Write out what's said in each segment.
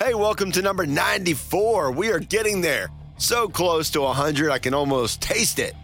Hey, welcome to number 94. We are getting there. So close to 100, I can almost taste it.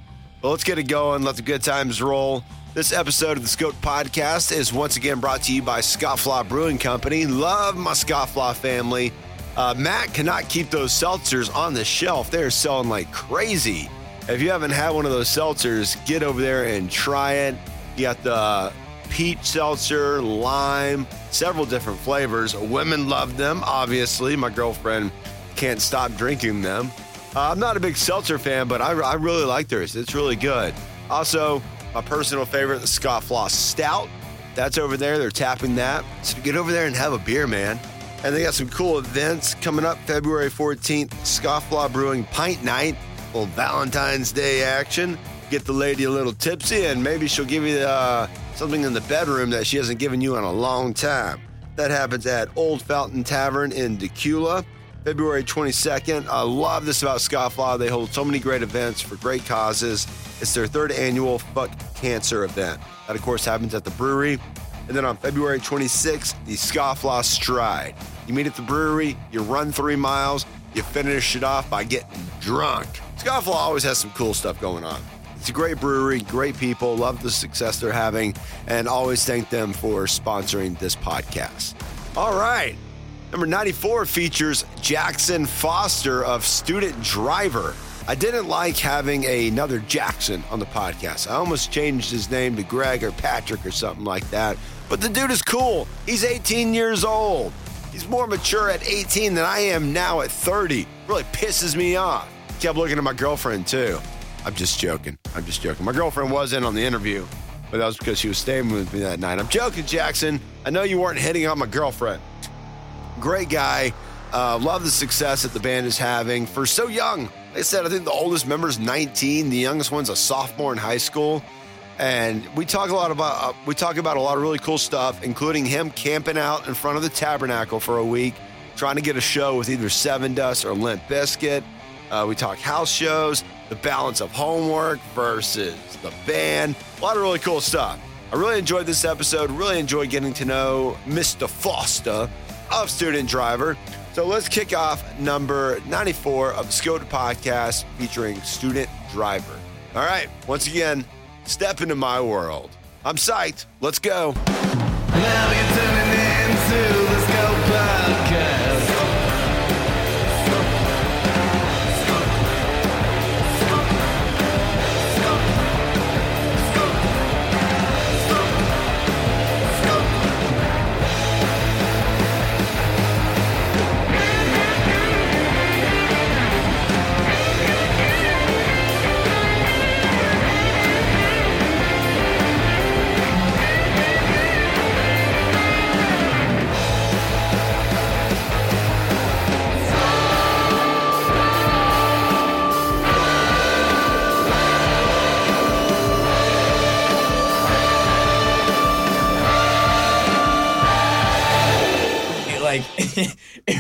Well, let's get it going. Let the good times roll. This episode of the Scoped Podcast is once again brought to you by Scott Scofflaw Brewing Company. Love my Scott Scofflaw family. Uh, Matt cannot keep those seltzers on the shelf. They're selling like crazy. If you haven't had one of those seltzers, get over there and try it. You got the peach seltzer, lime, several different flavors. Women love them, obviously. My girlfriend can't stop drinking them. Uh, I'm not a big seltzer fan, but I, I really like theirs. It's really good. Also, my personal favorite, the Scofflaw Stout. That's over there. They're tapping that. So get over there and have a beer, man. And they got some cool events coming up February 14th, Scofflaw Brewing Pint Night, little Valentine's Day action. Get the lady a little tipsy, and maybe she'll give you uh, something in the bedroom that she hasn't given you in a long time. That happens at Old Fountain Tavern in Decula, February 22nd. I love this about Scofflaw. They hold so many great events for great causes. It's their third annual Fuck Cancer event. That, of course, happens at the brewery. And then on February 26th, the Scofflaw Stride. You meet at the brewery, you run three miles, you finish it off by getting drunk. Scofflaw always has some cool stuff going on. It's a great brewery, great people, love the success they're having, and always thank them for sponsoring this podcast. All right. Number 94 features Jackson Foster of Student Driver. I didn't like having another Jackson on the podcast. I almost changed his name to Greg or Patrick or something like that. But the dude is cool. He's 18 years old. He's more mature at 18 than I am now at 30. Really pisses me off. Kept looking at my girlfriend too. I'm just joking. I'm just joking. My girlfriend was in on the interview, but that was because she was staying with me that night. I'm joking, Jackson. I know you weren't hitting on my girlfriend. Great guy. Uh, love the success that the band is having for so young. Like I said, I think the oldest member is 19. The youngest one's a sophomore in high school. And we talk a lot about uh, we talk about a lot of really cool stuff, including him camping out in front of the tabernacle for a week, trying to get a show with either Sevendust or Limp Bizkit. Uh, we talk house shows, the balance of homework versus the band. A lot of really cool stuff. I really enjoyed this episode. Really enjoyed getting to know Mr. Foster of Student Driver. So let's kick off number 94 of the Scoped podcast featuring Student Driver. All right, once again, step into my world. I'm psyched. Let's go.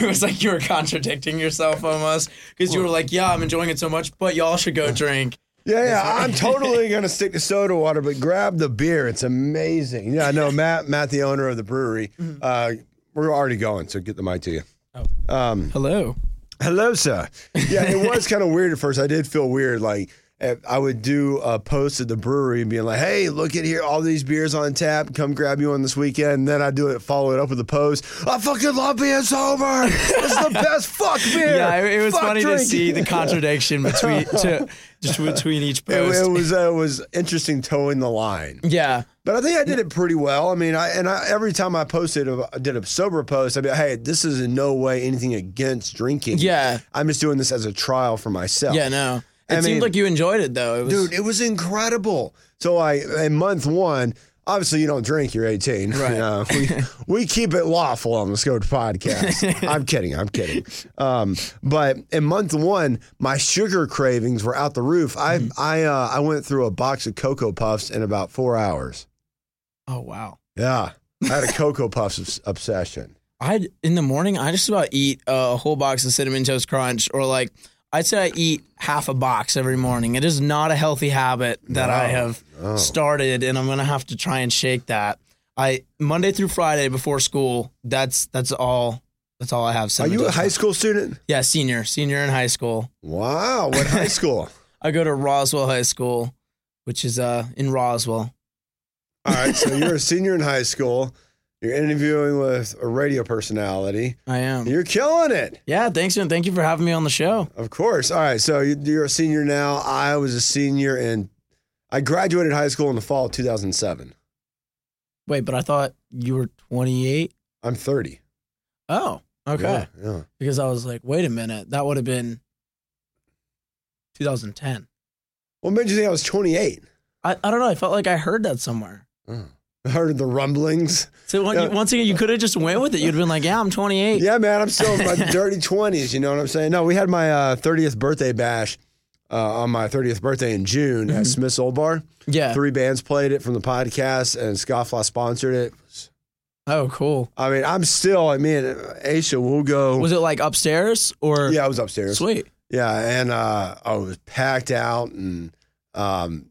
it was like you were contradicting yourself almost because you were like, "Yeah, I'm enjoying it so much, but y'all should go drink." Yeah, yeah, I'm totally gonna stick to soda water, but grab the beer. It's amazing. Yeah, no, Matt, Matt, the owner of the brewery. Uh, we're already going, so get the mic to you. Hello. Hello, sir. Yeah, it was kind of weird at first. I did feel weird. Like I would do a post at the brewery and being like, "Hey, look at here, all these beers on tap. Come grab you one this weekend." And then I'd do it, follow it up with a post. I fucking love being sober. It's the best fuck beer. Yeah, it, it was Fuck funny to see the contradiction between to, just between each It, post. it was uh, it was interesting towing the line. yeah, But I think I did it pretty well. I mean, I and I, every time I posted, a, I did a sober post. I'd be, like, hey, this is in no way anything against drinking. Yeah. I'm just doing this as a trial for myself. yeah, no. It I seemed mean- like you enjoyed it though. It was, dude, it was incredible. So I in month one. Obviously, you don't drink. You're 18. Right. Uh, we, we keep it lawful on the Scoped podcast. I'm kidding. I'm kidding. Um, but in month one, my sugar cravings were out the roof. I Mm-hmm. I uh, I went through a box of Cocoa Puffs in about four hours. oh wow. Yeah, I had a Cocoa Puffs obsession. I in the morning I just about eat a whole box of cinnamon toast crunch or like I'd say I eat half a box every morning. It is not a healthy habit that I have started and I'm to have to try and shake that. I Monday through Friday before school, that's that's all That's all I have. Are you a high school student? Yeah, senior, senior in high school. Wow. What high school? I go to Roswell High School, which is uh in Roswell. All right. So you're a senior in high school. You're interviewing with a radio personality. I am. You're killing it. Yeah, thanks, man. Thank you for having me on the show. Of course. All right. So you- you're a senior now. I was a senior and I graduated high school in the fall of 2007. Wait, but I thought you were 28. I'm 30. Oh, okay. Yeah. yeah. Because I was like, wait a minute, that would have been 2010. What made you think I was 28? I, I don't know. I felt like I heard that somewhere. I heard the rumblings. So one, Yeah. once again, you could have just went with it. You'd have been like, yeah, I'm 28. Yeah, man. I'm still in my dirty 20s. You know what I'm saying? No, we had my uh, 30th birthday bash uh, on my 30th birthday in June Mm-hmm. at Smith's Old Bar. Yeah. Three bands played it from the podcast, and Scofflaw sponsored it. Oh, cool. I mean, I'm still, I mean, Aisha, we'll go. Was it like upstairs or? yeah, I was upstairs. Sweet. Yeah, and uh, I was packed out, and um,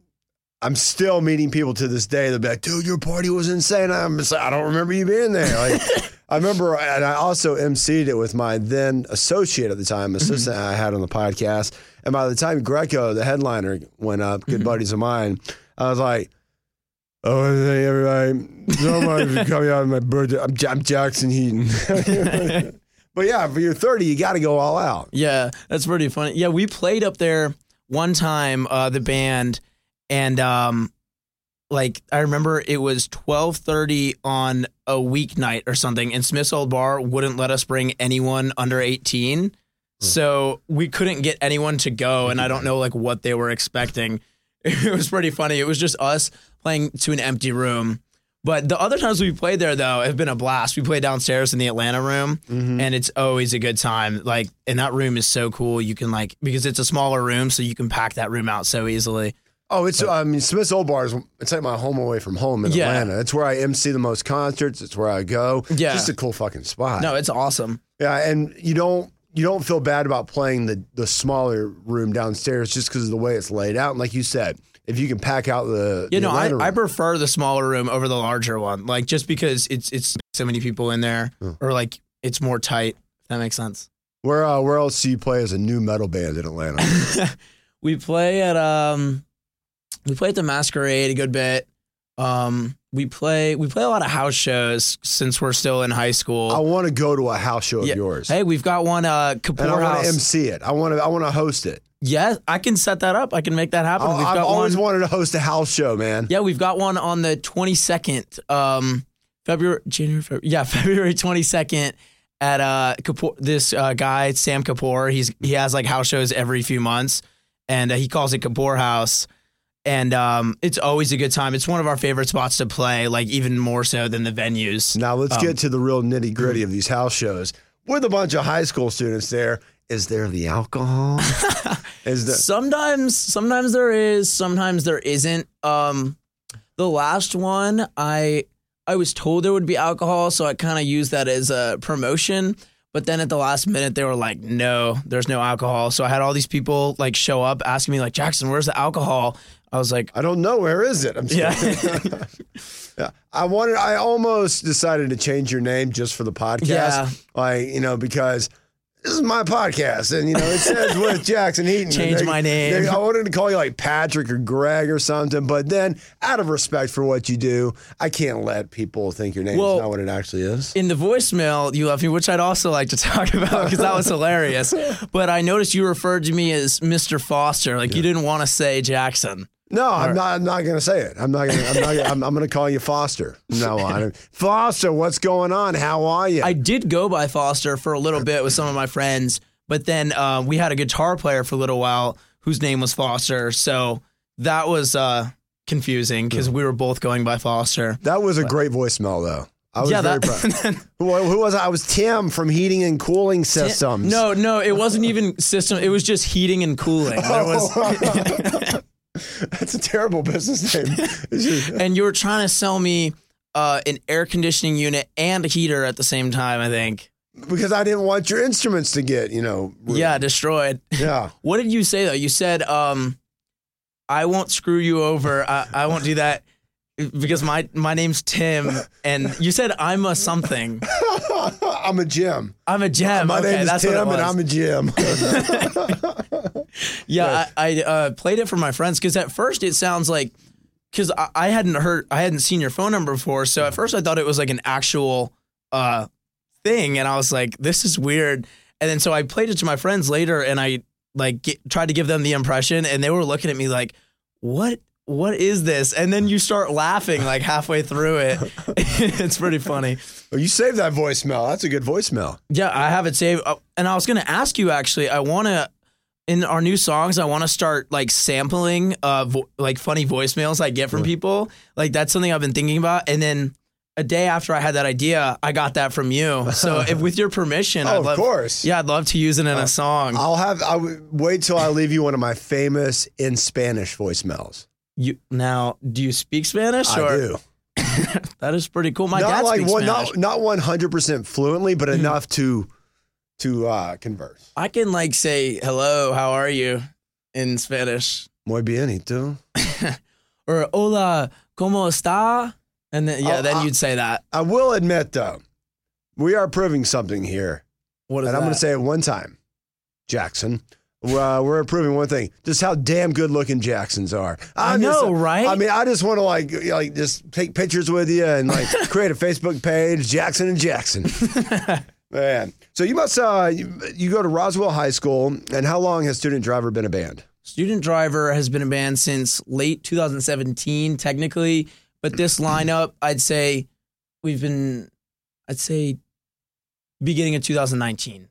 I'm still meeting people to this day. They'll be like, "Dude, your party was insane." I'm just like, I don't remember you being there. Like, I remember, and I also emceed it with my then associate at the time, assistant I had on the podcast. And by the time Greco, the headliner, went up, good buddies of mine, I was like. Oh, hey everybody! So much for coming out on my birthday. I'm, I'm Jackson Heaton. but yeah, for your 30, you got to go all out. Yeah, that's pretty funny. Yeah, we played up there one time, uh, the band, and um, like I remember it was twelve thirty on a weeknight or something, and Smith's Old Bar wouldn't let us bring anyone under eighteen, so we couldn't get anyone to go, and I don't know like what they were expecting. It was pretty funny. It was just us playing to an empty room. But the other times we played there though have been a blast. We played downstairs in the Atlanta room and it's always a good time. Like and that room is so cool. You can like because it's a smaller room so you can pack that room out so easily. Oh, it's I mean Smith's Old Bar is it's like my home away from home in Yeah. Atlanta. It's where I MC the most concerts. It's where I go. Yeah. just a cool fucking spot. No, it's awesome. yeah, and you don't you don't feel bad about playing the the smaller room downstairs just because of the way it's laid out. And like you said, if you can pack out the You the know, I, I prefer the smaller room over the larger one. Like just because it's it's so many people in there or like it's more tight. If that makes sense. where uh, where else do you play as a nu metal band in Atlanta? we play at um we play at the masquerade a good bit um we play we play a lot of house shows since we're still in high school I want to go to a house show Yeah. of yours. hey we've got one uh and I Kapoor want to house MC it. I want to. I want to host it. yeah i can set that up i can make that happen I, got always one wanted to host a house show, man. yeah we've got one on the 22nd um february january February, yeah february 22nd at uh Kapoor, this uh, guy sam kapoor he's he has like house shows every few months and uh, he calls it kapoor house and um, it's always a good time. It's one of our favorite spots to play, like even more so than the venues. Now let's Um, get to the real nitty gritty of these house shows. With a bunch of high school students there, is there the alcohol? is the Sometimes, sometimes there is, sometimes there isn't. Um, the last one, I I was told there would be alcohol, so I kind of used that as a promotion. But then at the last minute, they were like, "No, there's no alcohol." So I had all these people like show up asking me, like, "Jackson, where's the alcohol?" I was like, I don't know where is it. I'm "Yeah." yeah. I wanted. I almost decided to change your name just for the podcast. Yeah. Like you know because. This is my podcast, and you know it says with Jackson Heaton. Change They- my name. they- I wanted to call you like Patrick or Greg or something, but then, out of respect for what you do, I can't let people think your name Well- not what it actually is. in the voicemail you left me, which I'd also like to talk about because that was hilarious. But I noticed you referred to me as Mr. Foster, like you didn't want to say Jackson. No, I'm not. I'm not going to say it. I'm not. Gonna, I'm not. Gonna, I'm, I'm going to call you Foster. No, on. Foster, what's going on? How are you? I did go by Foster for a little bit with some of my friends, but then uh, we had a guitar player for a little while whose name was Foster, so that was uh, confusing because we were both going by Foster. that was a great voicemail, though. I was yeah, very that. proud. Who, who was I? I was Tim from Heating and Cooling Systems. no, no, it wasn't even system. It was just heating and cooling. There was, that's a terrible business name. And you were trying to sell me uh, an air conditioning unit and a heater at the same time. I think. because I didn't want your instruments to get, you know. ruined. Yeah, destroyed. Yeah. What did you say though? You said, um, "I won't screw you over. I, I won't do that." because my my name's Tim, and you said I'm a something. I'm a Jim. I'm a gem. My okay, name is Tim, and. I'm a Jim. Yeah, I, I uh, played it for my friends because at first it sounds like because I, I hadn't heard, I hadn't seen your phone number before, so at first I thought it was like an actual uh, thing, and I was like, this is weird. And then so I played it to my friends later, and I like get, tried to give them the impression, and they were looking at me like, what? What is this? And then you start laughing like halfway through it. it's pretty funny. Oh, you saved that voicemail. That's a good voicemail. Yeah, I have it saved. Uh, And I was going to ask you actually, I want to in our new songs, I want to start like sampling uh vo- like funny voicemails I get from people. Like that's something I've been thinking about. And then a day after I had that idea, I got that from you. So if with your permission, Oh, I'd of course. Yeah, I'd love to use it in a song. I'll have. I would wait till I leave you one of my famous in Spanish voicemails. You now, do you speak Spanish? I or do. that is pretty cool. My not dad like speaks one, Spanish. Hmm. not not one hundred percent fluently, but enough to to uh, converse. I can like say hello, how are you in Spanish, Muy bien, y tú? or hola, cómo está? And then yeah, Oh, then I- you'd say that. I will admit though, we are proving something here, What is and I'm going to say it one time, Jackson. Uh, we're proving one thing: just how damn good looking Jacksons are. I just- know, right? I mean, I just want to like, like, just take pictures with you and like create a Facebook page, Jackson and Jackson. Man, so you must uh, you, you go to Roswell High School, and how long has Student Driver been a band? Student Driver has been a band since late 2017, technically, but this lineup, I'd say we've been, I'd say, beginning of 2019.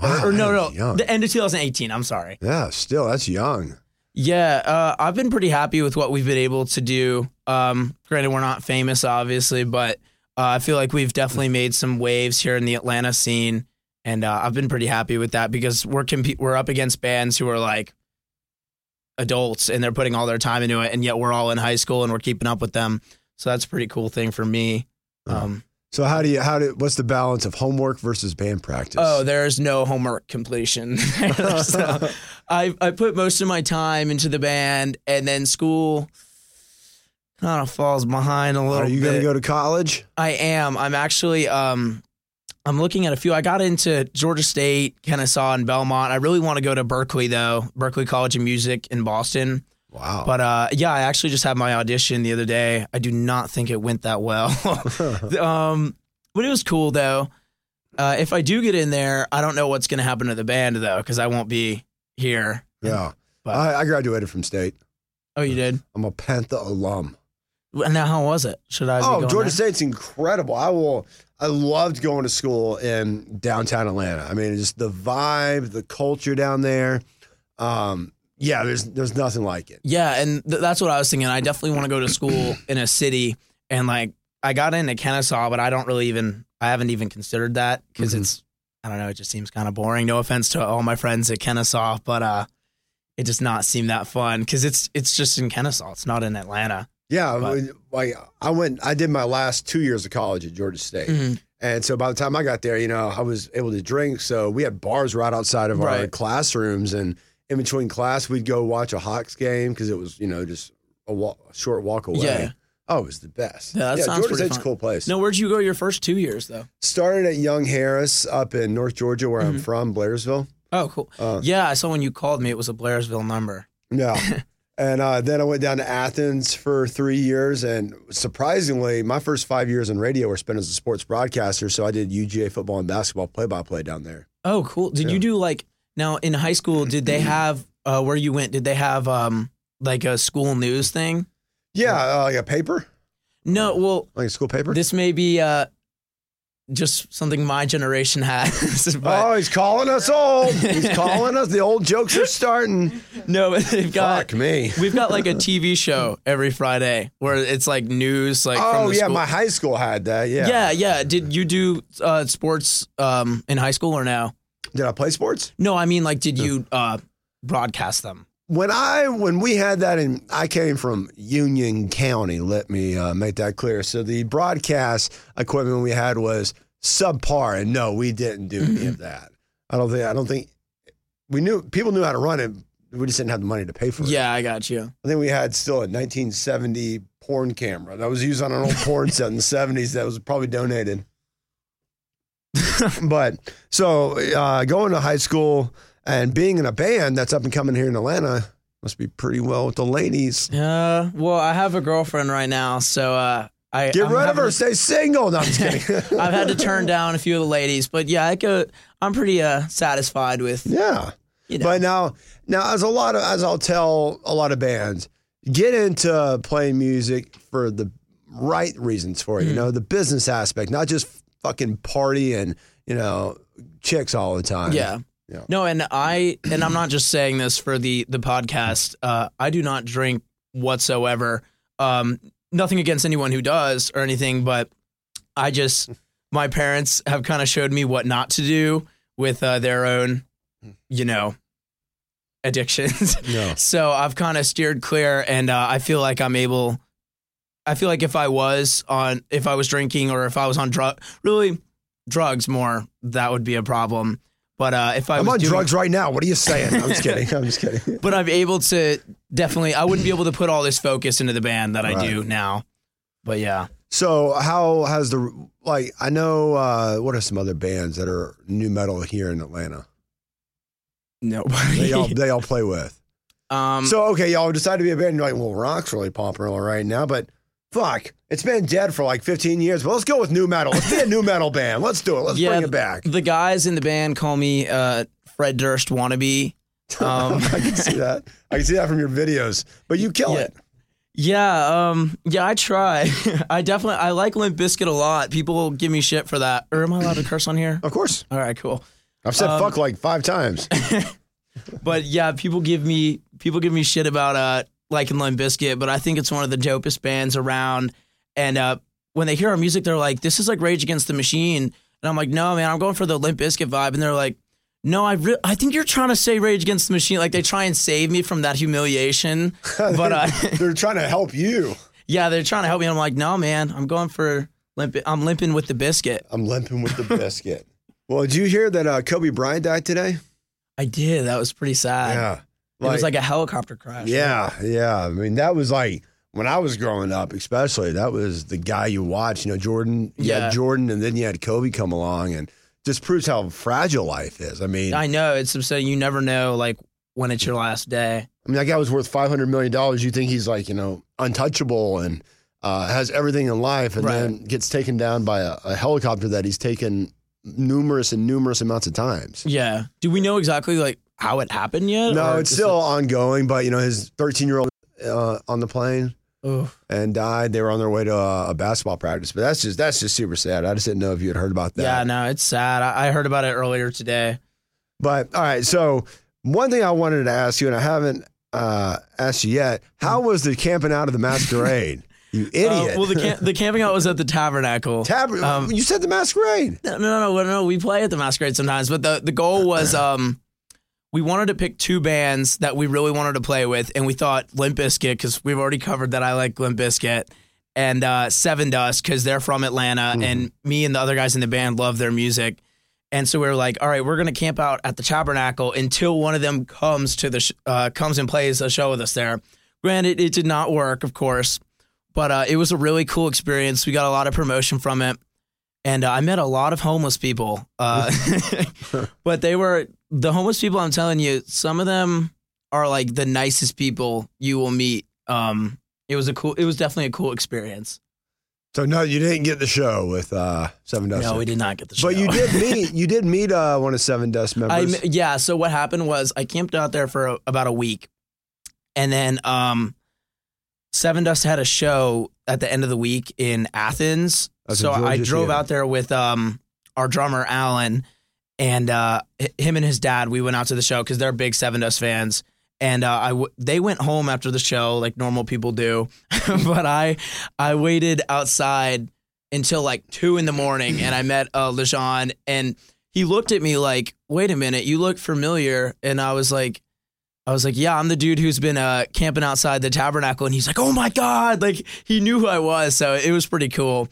Wow, or, or no, no, young. the end of 2018. I'm sorry. Yeah, still that's young. Yeah, uh, I've been pretty happy with what we've been able to do. Um, granted, we're not famous, obviously, but uh, I feel like we've definitely made some waves here in the Atlanta scene, and uh, I've been pretty happy with that because we're comp- we're up against bands who are like adults and they're putting all their time into it, and yet we're all in high school and we're keeping up with them. So that's a pretty cool thing for me. Um, So how do you how do what's the balance of homework versus band practice? Oh, there's no homework completion. so I I put most of my time into the band, and then school kind of falls behind a little. are you going to go to college? I am. I'm actually. Um, I'm looking at a few. I got into Georgia State, Kennesaw, and Belmont. I really want to go to Berklee though, Berklee College of Music in Boston. Wow. But uh, yeah, I actually just had my audition the other day. I do not think it went that well. um, but it was cool though. Uh, if I do get in there, I don't know what's going to happen to the band though, because I won't be here. yeah, But- I, I graduated from state. Oh, you did? I'm a Panther alum. And now, how was it? Should I? be Oh, Georgia there? State's incredible. I will. I loved going to school in downtown Atlanta. I mean, just the vibe, the culture down there. Um, yeah, there's there's nothing like it. Yeah, and th- that's what I was thinking. I definitely want to go to school in a city, and like I got into Kennesaw, but I don't really even. I haven't even considered that because Mhm. it's. I don't know. It just seems kind of boring. No offense to all my friends at Kennesaw, but uh, it does not seem that fun because it's it's just in Kennesaw. It's not in Atlanta. Yeah, But- I like I went. I did my last two years of college at Georgia State. Mhm. And so by the time I got there, you know, I was able to drink. So we had bars right outside of our Right. classrooms. And in between class, we'd go watch a Hawks game because it was, you know, just a, wa- a short walk away. Yeah. Oh, it was the best. Yeah, that sounds Georgia State's fun. a cool place. No, where'd you go your first two years though? Started at Young Harris up in North Georgia, where I'm from, Blairsville. Oh, cool. Uh, yeah, I saw when you called me. It was a Blairsville number. Yeah. and uh, then I went down to Athens for three years. And surprisingly, my first five years in radio were spent as a sports broadcaster. So I did UGA football and basketball play by play down there. Oh, cool. Did Yeah. you do like now in high school? Did they have uh, where you went? Did they have um like a school news thing? Yeah, uh, like a paper, No. Well, like a school paper. this may be uh just something my generation has. but oh, he's calling us old. He's calling us. The old jokes are starting. no, but they've got Fuck me. we've got like a TV show every Friday where it's like news, like from Oh the yeah, school. my high school had that. Yeah. yeah, yeah. Did you do uh, sports um in high school or no? Did I play sports? No, I mean like did you uh broadcast them? When I when we had that in, I came from Union County. Let me uh, make that clear. So the broadcast equipment we had was subpar, and no, we didn't do any of that. I don't think. I don't think we knew people knew how to run it. we just didn't have the money to pay for it. Yeah, I got you. I think we had still a 1970 porn camera that was used on an old porn set in the 70s that was probably donated. but so uh, going to high school and being in a band that's up and coming here in Atlanta must be pretty well with the ladies. Uh, well, I have a girlfriend right now, so uh, I Get I'm rid of her. to- Stay single. No, I'm just kidding. I've had to turn down a few of the ladies, but yeah, I go. I'm pretty uh, satisfied with. yeah. You know. But now, now as a lot of as I'll tell a lot of bands, get into playing music for the right reasons for it. Hmm. You know, the business aspect, not just fucking party and you know chicks all the time. Yeah. Yeah. No, and I and I'm not just saying this for the the podcast. Uh, I do not drink whatsoever. Um, nothing against anyone who does or anything, but I just my parents have kind of showed me what not to do with uh, their own, you know, addictions. No. so I've kind of steered clear, and uh, I feel like I'm able. I feel like if I was on, if I was drinking or if I was on drug, really drugs more, that would be a problem. But uh, if I I'm was on doing, drugs right now. What are you saying? I'm just kidding. I'm just kidding. but I'm able to definitely. I wouldn't be able to put all this focus into the band that I do now. But yeah, So how has the like? I know uh, what are some other bands that are nu metal here in Atlanta? nobody. They all they all play with. um, So okay, y'all decide to be a band. You're like, well, rock's really popular right now, but fuck, it's been dead for like 15 years. But let's go with nu metal. Let's be a nu metal band. Let's do it. Let's yeah, bring it back. the guys in the band call me uh, Fred Durst wannabe. Um, I can see that. I can see that from your videos. But you kill Yeah. it. Yeah, um, yeah, I try. I definitely I like Limp Bizkit a lot. People give me shit for that. Or am I allowed to curse on here? Of course. All right, cool. I've said Um, fuck like five times. But yeah, people give me people give me shit about uh liking Limp Bizkit, but I think it's one of the dopest bands around. And uh, when they hear our music, they're like, "This is like Rage Against the Machine," and I'm like, "No, man, I'm going for the Limp Bizkit vibe." And they're like, "No, I re- I think you're trying to say Rage Against the Machine." Like they try and save me from that humiliation, but uh, They're trying to help you. yeah, they're trying to help me. I'm like, "No, man, I'm going for Limp. I'm limping with the biscuit." I'm limping with the biscuit. well, did you hear that uh, Kobe Bryant died today? I did. That was pretty sad. yeah. It was like a helicopter crash. Yeah, yeah. I mean, that was like when I was growing up, especially. That was the guy you watch. You know, Jordan. You Yeah. had Jordan, and then you had Kobe come along, and just proves how fragile life is. I mean, I, know it's upsetting. You never know, like when it's your last day. I mean, that guy was worth five hundred million dollars. You think he's like you know untouchable and uh, has everything in life, and Right. then gets taken down by a, a helicopter that he's taken numerous and numerous amounts of times. Yeah. Do we know exactly like how it happened yet? No, it's still ongoing, but you know, his thirteen year old uh, on the plane. Ugh. and died. They were on their way to a, a basketball practice, but that's just that's just super sad. I just didn't know if you had heard about that. Yeah, no, it's sad. I, I heard about it earlier today. But all right, so one thing I wanted to ask you, and I haven't uh, asked you yet, how was the camping out of the masquerade? you Uh, idiot! well, the the camping out was at the Tabernacle. Tab- um, you said the masquerade. No, no, no, no. We play at the Masquerade sometimes, but the the goal was um, we wanted to pick two bands that we really wanted to play with, and we thought Limp Bizkit because we've already covered that I like Limp Bizkit, and uh, Sevendust because they're from Atlanta, and me and the other guys in the band love their music. And so we were like, all right, we're gonna camp out at the Tabernacle until one of them comes to the sh- uh, comes and plays a show with us there. Granted, it did not work, of course, but uh, it was a really cool experience. We got a lot of promotion from it and uh, I met a lot of homeless people. Uh, but they were the homeless people. I'm telling you, some of them are like the nicest people you will meet. Um, it was a cool. It was definitely a cool experience. So no, you didn't get the show with uh, Sevendust. No, we did not get the show. But you did meet you did meet uh, one of Sevendust I members. yeah. So what happened was I camped out there for a, about a week, and then um, Sevendust had a show at the end of the week in Athens. That's so in I drove Theater. out there with um our drummer Alan, and uh, him and his dad. We went out to the show because they're big Sevendust fans. And uh, I w- they went home after the show like normal people do, but I I waited outside until like two in the morning, and I met uh, Lajon, and he looked at me like, "Wait a minute, you look familiar," and I was like. I was like, yeah, I'm the dude who's been uh, camping outside the tabernacle, and he's like, oh my god, like he knew who I was, so it was pretty cool.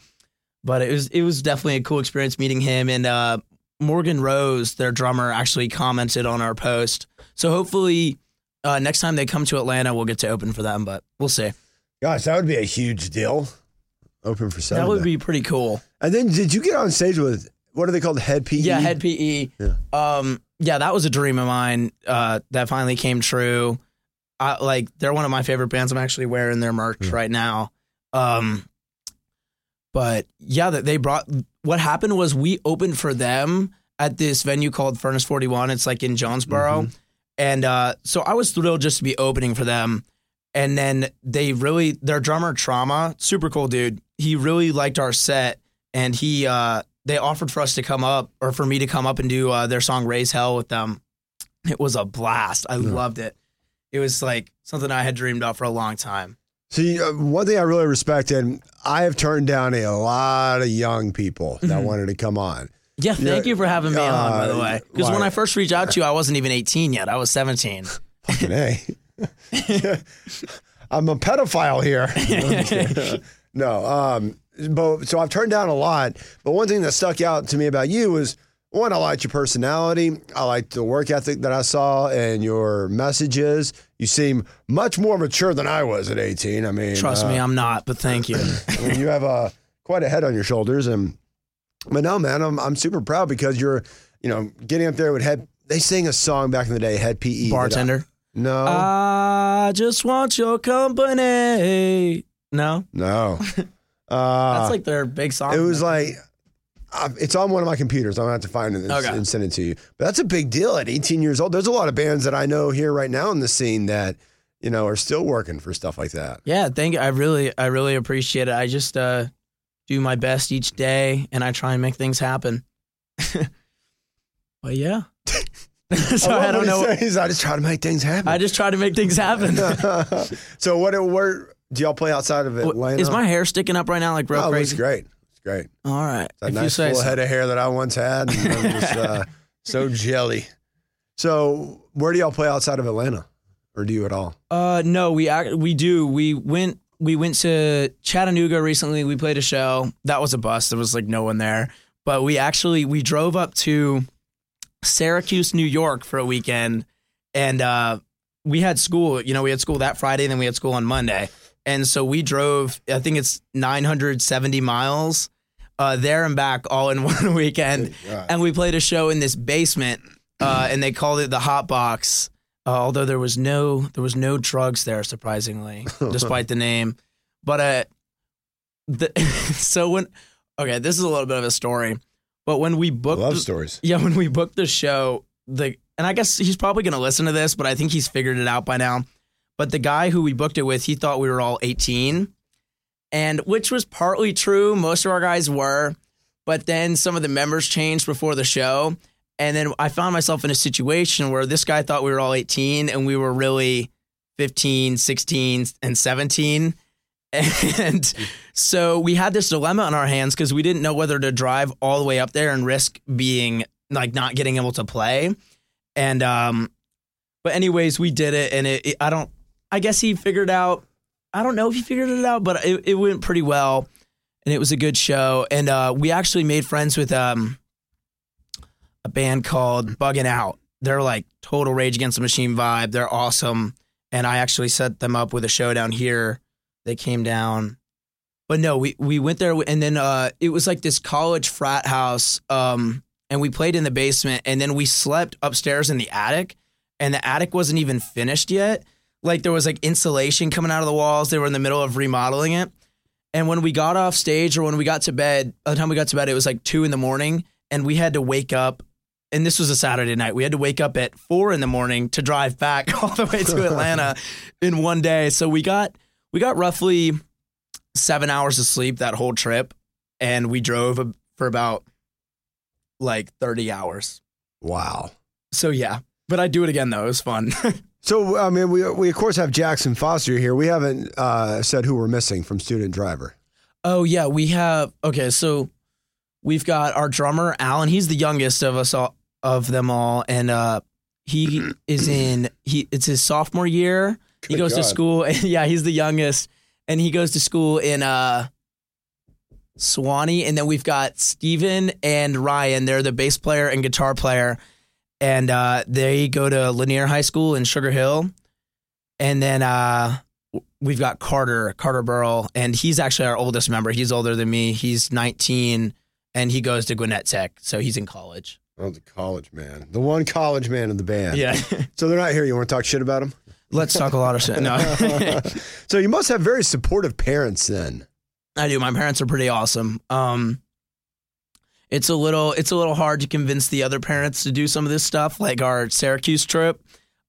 But it was it was definitely a cool experience meeting him, and uh, Morgan Rose, their drummer, actually commented on our post. So hopefully, uh, next time they come to Atlanta, we'll get to open for them, but we'll see. Gosh, that would be a huge deal. Open for seven. That would be pretty cool. And then did you get on stage with what are they called? Hed PE. Yeah, Hed PE. Yeah. Um, yeah, that was a dream of mine uh, that finally came true. I, like they're one of my favorite bands. I'm actually wearing their merch Yeah. right now. Um, but yeah, that they brought. What happened was we opened for them at this venue called Furnace 41. It's like in Jonesboro, and uh, so I was thrilled just to be opening for them. And then they really, their drummer Trauma, super cool dude. He really liked our set, and he uh, they offered for us to come up or for me to come up and do uh, their song "Raise Hell" with them. It was a blast. I loved it. It was like something I had dreamed of for a long time. See, uh, one thing I really respect, and I have turned down a lot of young people that wanted to come on. Yeah, thank Yeah, you for having me on, by the uh, way. Because when I first reached out to you, I wasn't even 18 yet. I was 17. Fucking A. I'm a pedophile here. no, um, but so I've turned down a lot. But one thing that stuck out to me about you was one, I liked your personality. I liked the work ethic that I saw and your messages. You seem much more mature than I was at 18. I mean, Trust uh, me, I'm not, but thank you. I mean, you have a quite a head on your shoulders, and but no, man, I'm I'm super proud because you're, you know, getting up there with head. They sang a song back in the day, Hed PE. that I- Bartender. no, I just want your company. No, no. Uh, that's like their big song. it was like. Uh, it's on one of my computers. I'm gonna have to find it and, Okay. and send it to you. But that's a big deal at 18 years old. There's a lot of bands that I know here right now in the scene that, you know, are still working for stuff like that. yeah. Thank you. I really, I really appreciate it. I just uh, do my best each day, and I try and make things happen. but yeah. so I, love don't know. says. I just try to make things happen. I just try to make things happen. so what? Where do y'all play outside of Atlanta? Is my hair sticking up right now like real Oh, crazy? great. It's great. All right. That if you nice full so. head of hair that I once had. And I'm just uh, so jelly. So where do y'all play outside of Atlanta, or do you at all? Uh, no, we act, we do. We went we went to Chattanooga recently. We played a show. That was a bust. There was like no one there. But we actually we drove up to Syracuse, New York for a weekend, and uh, we had school. You know, we had school that Friday, then we had school on Monday, and so we drove. I think it's 970 miles uh, there and back all in one weekend, and we played a show in this basement, uh, and they called it the Hot Box. Uh, although there was no there was no drugs there, surprisingly, despite the name. But uh, the, so when okay, this is a little bit of a story. But when we booked, Love stories. yeah, when we booked the show, the and I guess he's probably going to listen to this, but I think he's figured it out by now. But the guy who we booked it with, he thought we were all 18, and which was partly true. Most of our guys were, but then some of the members changed before the show, and then I found myself in a situation where this guy thought we were all 18, and we were really 15, 16, and 17. And so we had this dilemma on our hands because we didn't know whether to drive all the way up there and risk being like not getting able to play. And um, but anyways, we did it, and it, it- I don't. I guess he figured out. I don't know if he figured it out, but it, it went pretty well, and it was a good show. And uh, we actually made friends with um a band called Bugging Out. They're like total Rage Against the Machine vibe. They're awesome, and I actually set them up with a show down here. They came down, but no, we we went there, and then uh, it was like this college frat house. Um, and we played in the basement, and then we slept upstairs in the attic, and the attic wasn't even finished yet. Like there was like insulation coming out of the walls. They were in the middle of remodeling it. And when we got off stage or when we got to bed, by the time we got to bed, it was like two in the morning, and we had to wake up. And this was a Saturday night. We had to wake up at four in the morning to drive back all the way to Atlanta in one day. So we got we got roughly seven hours of sleep that whole trip, and we drove for about like thirty hours. Wow. So yeah, but I'd do it again though. It was fun. So I mean, we we of course have Jackson Foster here. We haven't uh, said who we're missing from student driver. Oh yeah, we have okay, so we've got our drummer Alan. He's the youngest of us all of them all, and uh he is in he it's his sophomore year. he Good goes to God. school yeah, he's the youngest. And he goes to school in uh Suwanee. And then we've got Steven and Ryan. They're the bass player and guitar player. And uh they go to Lanier High School in Sugar Hill. and then uh, we've got Carter Carter Burrell, and he's actually our oldest member. He's older than me. He's 19, and he goes to Gwinnett Tech, so he's in college. Oh, the college man, the one college man in the band. Yeah, So they're not here. You want to talk shit about them? let's talk a lot of shit. No, So you must have very supportive parents then. I do. My parents are pretty awesome. Um, it's a little it's a little hard to convince the other parents to do some of this stuff. Like our Syracuse trip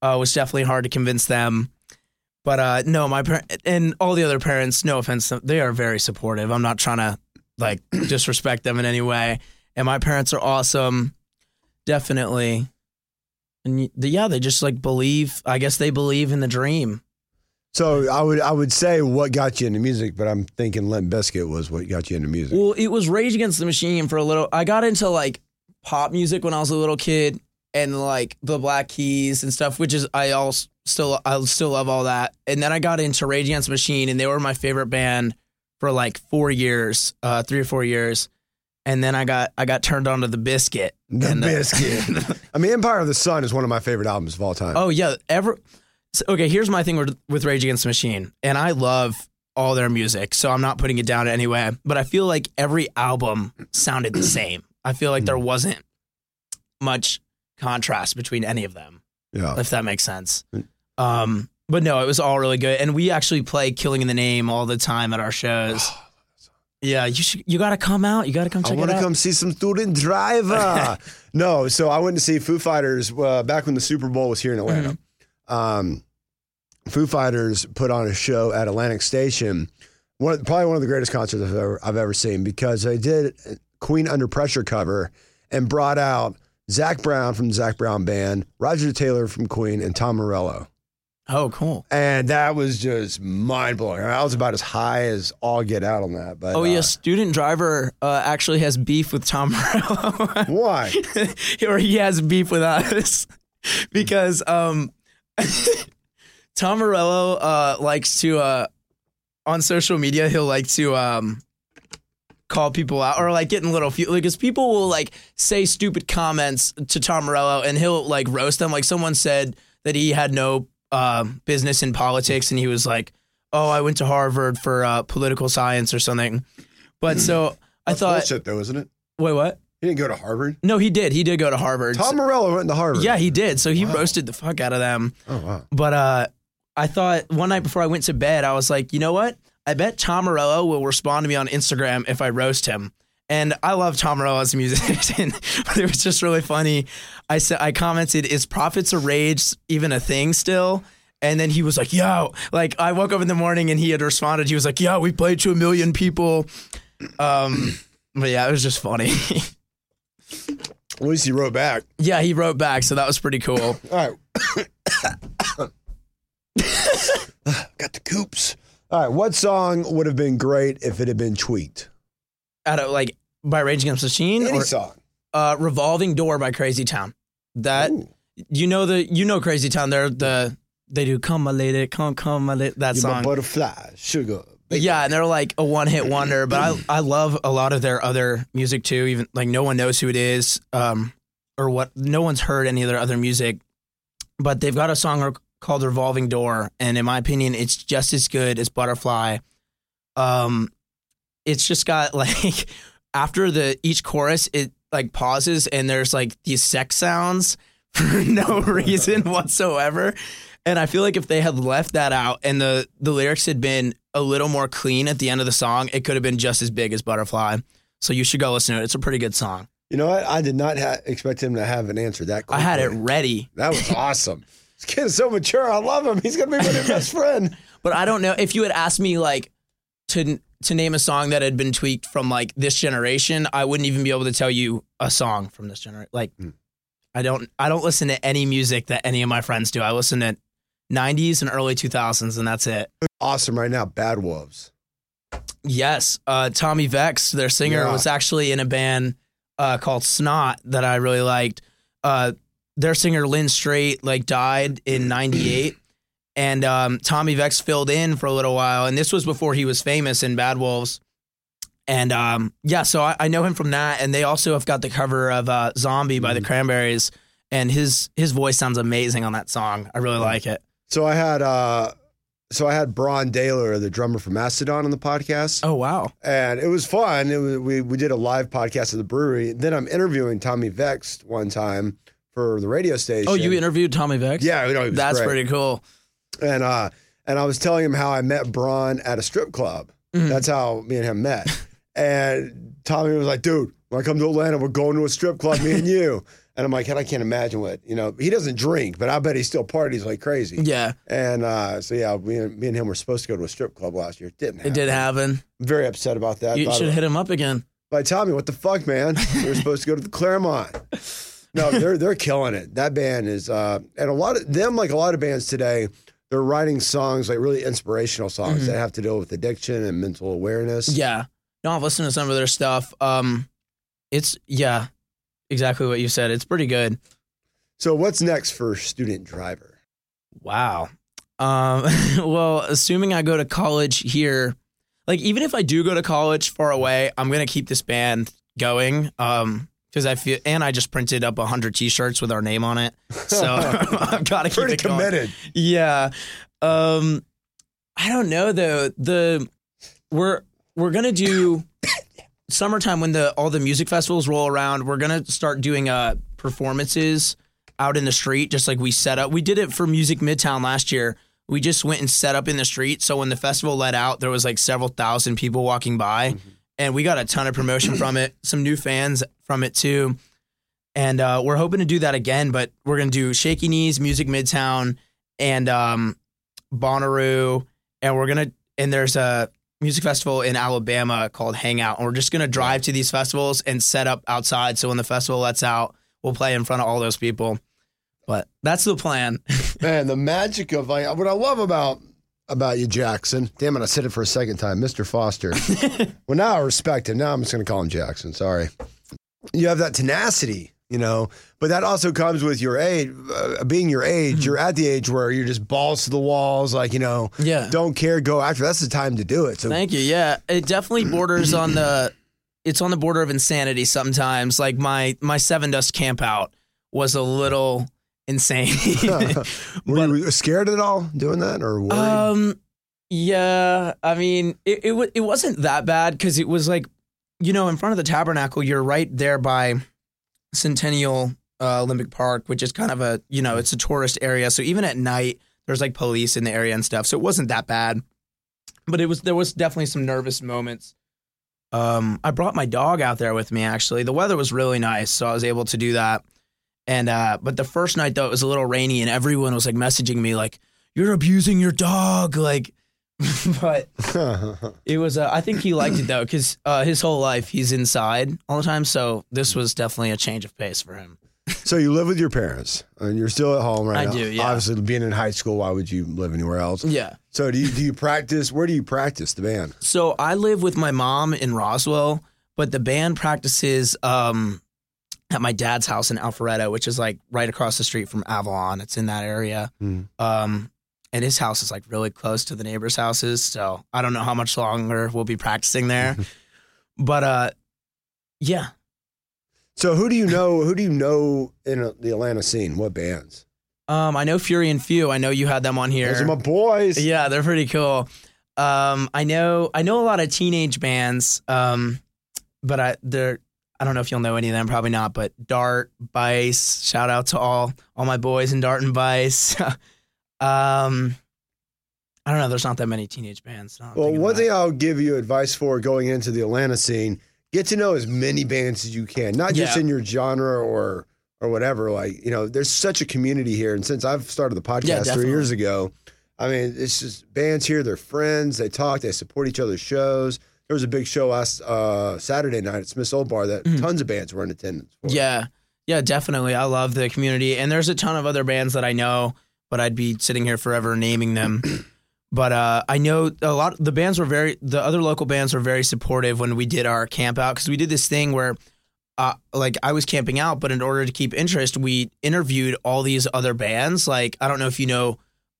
uh, was definitely hard to convince them. But uh, no, my par- and all the other parents, no offense, they are very supportive. I'm not trying to like disrespect them in any way. And my parents are awesome, definitely. And yeah, they just like believe. I guess they believe in the dream. So I would I would say what got you into music, but I'm thinking Limp Bizkit was what got you into music. Well, it was Rage Against the Machine for a little. I got into like pop music when I was a little kid, and like the Black Keys and stuff, which is I also still I still love all that. And then I got into Rage Against the Machine, and they were my favorite band for like four years, uh, three or four years. And then I got I got turned on to the Biscuit. The and, uh, Biscuit. I mean, Empire of the Sun is one of my favorite albums of all time. Oh yeah, ever. So- okay, here's my thing with, with Rage Against the Machine, and I love all their music, so I'm not putting it down anyway. But I feel like every album sounded the same. I feel like there wasn't much contrast between any of them, yeah. if that makes sense. Um, but no, it was all really good, and we actually play "Killing in the Name" all the time at our shows. Yeah, you should. You got to come out. You got to come check out. I want to come see some student driver. no, so I went to see Foo Fighters uh, back when the Super Bowl was here in Atlanta. Um, Foo Fighters put on a show at Atlantic Station. One, of- probably one of the greatest concerts I've ever, I've ever seen because they did Queen Under Pressure cover and brought out Zac Brown from the Zac Brown Band, Roger Taylor from Queen, and Tom Morello. Oh, cool. And that was just mind blowing. I was about as high as all get out on that. But Oh uh, yeah, student driver uh, actually has beef with Tom Morello. why? or he has beef with us because um, Tom Morello uh, likes to uh, on social media he'll like to um, call people out or like get in little few because people will like say stupid comments to Tom Morello and he'll like roast them. Like someone said that he had no uh, business in politics and he was like, "Oh, I went to Harvard for uh, political science or something." But so I That's thought, bullshit, though, isn't it? wait, what? He didn't go to Harvard. No, he did. He did go to Harvard. Tom Morello went to Harvard. Yeah, he did. So he roasted the fuck out of them. Oh wow. But uh, I thought one night before I went to bed, I was like, you know what? I bet Tom Morello will respond to me on Instagram if I roast him. And I love Tom Morello as a musician, but it was just really funny. I said I commented, "Is Prophets of Rage even a thing still?" And then he was like, "Yo!" Like I woke up in the morning and he had responded. He was like, "Yeah, we played to a million people." Um, but yeah, it was just funny. At least he wrote back. yeah, he wrote back, so that was pretty cool. All right. Got the coops. All right. What song would have been great if it had been tweaked? Out of like by Rage Against the Machine, Any or- song. uh, Revolving Door by Crazy Town. That Ooh. you know the you know Crazy Town. They're the they do come my lady, come come my lady. That You're my song. butterfly, sugar. Yeah, and they're like a one hit wonder. But I I love a lot of their other music too. Even like no one knows who it is, um, or what. No one's heard any of their other music, but they've got a song called Revolving Door, and in my opinion, it's just as good as Butterfly. Um, it's just got like after the each chorus, it like pauses and there's like these sex sounds for no reason whatsoever. And I feel like if they had left that out and the the lyrics had been a little more clean at the end of the song, it could have been just as big as Butterfly. So you should go listen to it. It's a pretty good song. You know what? I did not ha- expect him to have an answer that quick. I had it ready, That was awesome. This kid is so mature. I love him. He's gonna be my new best friend. but I don't know if you had asked me like to to name a song that had been tweaked from like this generation, I wouldn't even be able to tell you a song from this generation. Like Hmm. I don't I don't listen to any music that any of my friends do. I listen to 90s and early 2000s and that's it. Awesome right now. Bad Wolves. Yes, uh, Tommy Vext, their singer, Yeah. was actually in a band uh, called Snot that I really liked. Uh, their singer Lynn Strait like died in '98, and um, Tommy Vext filled in for a little while, and this was before he was famous in Bad Wolves. And um, yeah, so I, I know him from that, and they also have got the cover of uh, "Zombie" by the Cranberries, and his his voice sounds amazing on that song. I really like it. So I had uh so I had Brann Dailor, the drummer from Mastodon, on the podcast. Oh wow. And it was fun. It was, we we did a live podcast at the brewery. Then I'm interviewing Tommy Vext one time for the radio station. Oh, you interviewed Tommy Vext? Yeah, you know, That's great. pretty cool. And uh and I was telling him how I met Braun at a strip club. Mhm. That's how me and him met. and Tommy was like, dude, when I come to Atlanta, we're going to a strip club, me and you. And I'm like, I can't imagine what, you know, he doesn't drink, but I bet he still parties like crazy. Yeah, And uh, so, yeah, me and, me and him were supposed to go to a strip club last year. It didn't happen. it did happen. I'm very upset about that. You should hit him up again. Like, Tommy, what the fuck, man? we were supposed to go to the Clermont. No, they're they're killing it. That band is, uh, and a lot of them, like a lot of bands today, they're writing songs like really inspirational songs Mhm. that have to deal with addiction and mental awareness. Yeah. No, I've listened to some of their stuff. Um, it's yeah, exactly what you said. It's pretty good. So, what's next for Student Driver? Wow. Um, well, assuming I go to college here, like even if I do go to college far away, I'm gonna keep this band going. Um, because I feel, and I just printed up hundred T-shirts with our name on it, so I've got to keep Pretty it going. committed. Yeah. Um I don't know though. The we're we're gonna do summertime when the all the music festivals roll around, we're gonna start doing uh performances out in the street, just like we set up. We did it for Music Midtown last year. We just went and set up in the street. So when the festival let out, there was like several thousand people walking by. And we got a ton of promotion from it, some new fans from it too. And uh, we're hoping to do that again, but we're gonna do Shaky Knees, Music Midtown, and um, Bonnaroo, and we're gonna and there's a music festival in Alabama called Hangout, and we're just gonna drive to these festivals and set up outside. So when the festival lets out, we'll play in front of all those people. But that's the plan. Man, the magic of like what I love about about you, Jackson. Damn it, I said it for a second time, Mr. Foster. well, now I respect him. Now I'm just to call him Jackson. Sorry. You have that tenacity, you know, but that also comes with your age. Uh, being your age, you're at the age where you're just balls to the walls, like you know, Yeah. don't care, go after. That's the time to do it. So Thank you. Yeah, it definitely borders on the. It's on the border of insanity sometimes. Like my my Sevendust camp out was a little insane. were you scared at all doing that or worried? Um, yeah. I mean, it it, wa- it wasn't that bad because it was like, you know, in front of the tabernacle, you're right there by Centennial uh, Olympic Park, which is kind of a you know, it's a tourist area. So even at night, there's like police in the area and stuff. So it wasn't that bad, but it was there was definitely some nervous moments. Um, I brought my dog out there with me. Actually, the weather was really nice, so I was able to do that. And uh, but the first night though, it was a little rainy, and everyone was like messaging me like, "You're abusing your dog," like. but it was. Uh, I think he liked it though, because uh, his whole life he's inside all the time. So this was definitely a change of pace for him. so you live with your parents and you're still at home right I now. do, yeah. Obviously, being in high school, why would you live anywhere else? Yeah. So do you do you practice? Where do you practice the band? So I live with my mom in Roswell, but the band practices um, at my dad's house in Alpharetta, which is like right across the street from Avalon. It's in that area. Hmm. Um, and his house is like really close to the neighbors' houses. So I don't know how much longer we'll be practicing there. but uh, yeah. So who do you know? Who do you know in the Atlanta scene? What bands? Um, I know Fury and Few. I know you had them on here. Those are my boys. Yeah, they're pretty cool. Um, I know I know a lot of teenage bands. Um, but I they're I don't know if you'll know any of them, probably not. But Dart, Bice, shout out to all all my boys in Dart and Bice. um, I don't know. There's not that many teenage bands. I'm Well, one thing I'll give you advice for going into the Atlanta scene: get to know as many bands as you can, not just Yeah. in your genre or or whatever. Like you know, there's such a community here, and since I've started the podcast three years ago, I mean, it's just bands here. They're friends. They talk. They support each other's shows. There was a big show last uh, Saturday night at Smith's Old Bar that Mhm. tons of bands were in attendance. For. Yeah, yeah, definitely. I love the community, and there's a ton of other bands that I know, but I'd be sitting here forever naming them. but uh, I know a lot. The bands were very. The other local bands were very supportive when we did our camp out because we did this thing where. Uh, like I was camping out, but in order to keep interest, we interviewed all these other bands. Like I don't know if you know,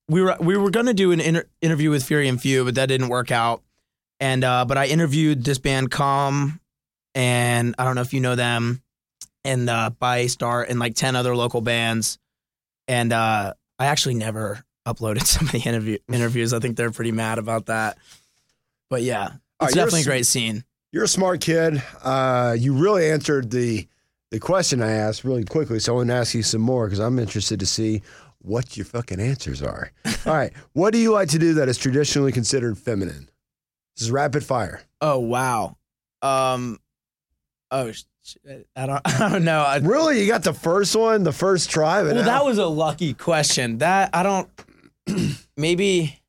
we were we were gonna do an inter- interview with Fury and Few, but that didn't work out. And uh, but I interviewed this band Calm, and I don't know if you know them and uh, by Star and like 10 other local bands. And uh, I actually never uploaded some of the interview interviews. I think they're pretty mad about that. But yeah, it's right, definitely s- a great scene. You're a smart kid. Uh, you really answered the the question I asked really quickly, so I want to ask you some more because I'm interested to see what your fucking answers are. All right, what do you like to do that is traditionally considered feminine? This is rapid fire. Oh wow. Um. Oh, I don't. I don't know. I, Really, you got the first one, the first try, well, now- that was a lucky question. That I don't. Maybe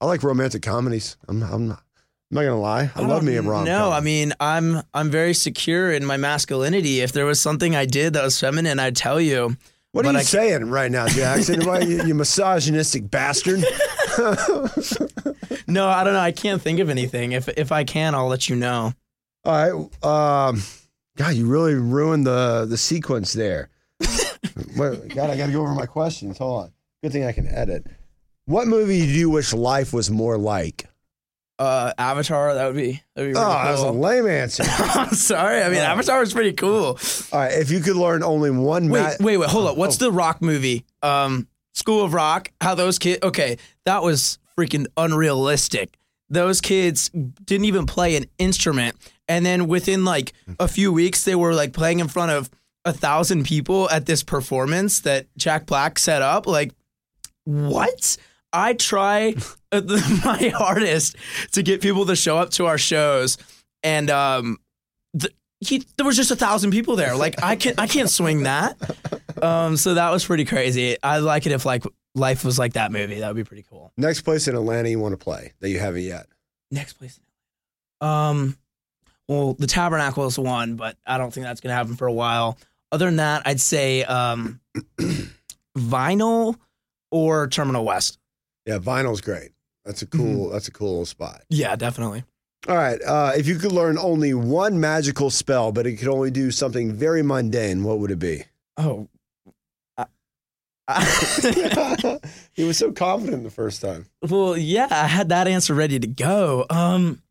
I like romantic comedies. I'm, I'm not. I'm not gonna lie. I, love don't me a rom. No, I mean I'm I'm very secure in my masculinity. If there was something I did that was feminine, I'd tell you. what are you I- saying right now, Jackson? Why, you, you misogynistic bastard. No, I don't know. I can't think of anything. If if I can, I'll let you know. All right. Um, God, you really ruined the the sequence there. Wait, God, I got to go over my questions. Hold on. Good thing I can edit. What movie do you wish life was more like? Uh, Avatar. That would be that would be Oh, really that was a lame answer. I'm sorry. I mean, Oh. Avatar was pretty cool. All right. If you could learn only one Wait, ma- wait, wait. Hold up. What's oh. the rock movie? Um, School of Rock. How those kids? Okay, that was freaking unrealistic. Those kids didn't even play an instrument, and then within like a few weeks, they were like playing in front of a thousand people at this performance that Jack Black set up. Like, what? I try uh, my hardest to get people to show up to our shows, and um, th- he, there was just a thousand people there. Like, I can't I can't swing that. Um, so that was pretty crazy. I like it if like life was like that movie. That would be pretty cool. next place in Atlanta you want to play that you haven't yet? Next place. Um, well, the Tabernacle is one, but I don't think that's gonna happen for a while. Other than that, I'd say um, Vinyl or Terminal West. Yeah, vinyl's great. That's a Mm-hmm. cool. That's a cool little spot. Yeah, definitely. All right. Uh, if you could learn only one magical spell, but it could only do something very mundane, what would it be? Oh. I- I- he was so confident the first time. well, yeah, I had that answer ready to go. Um,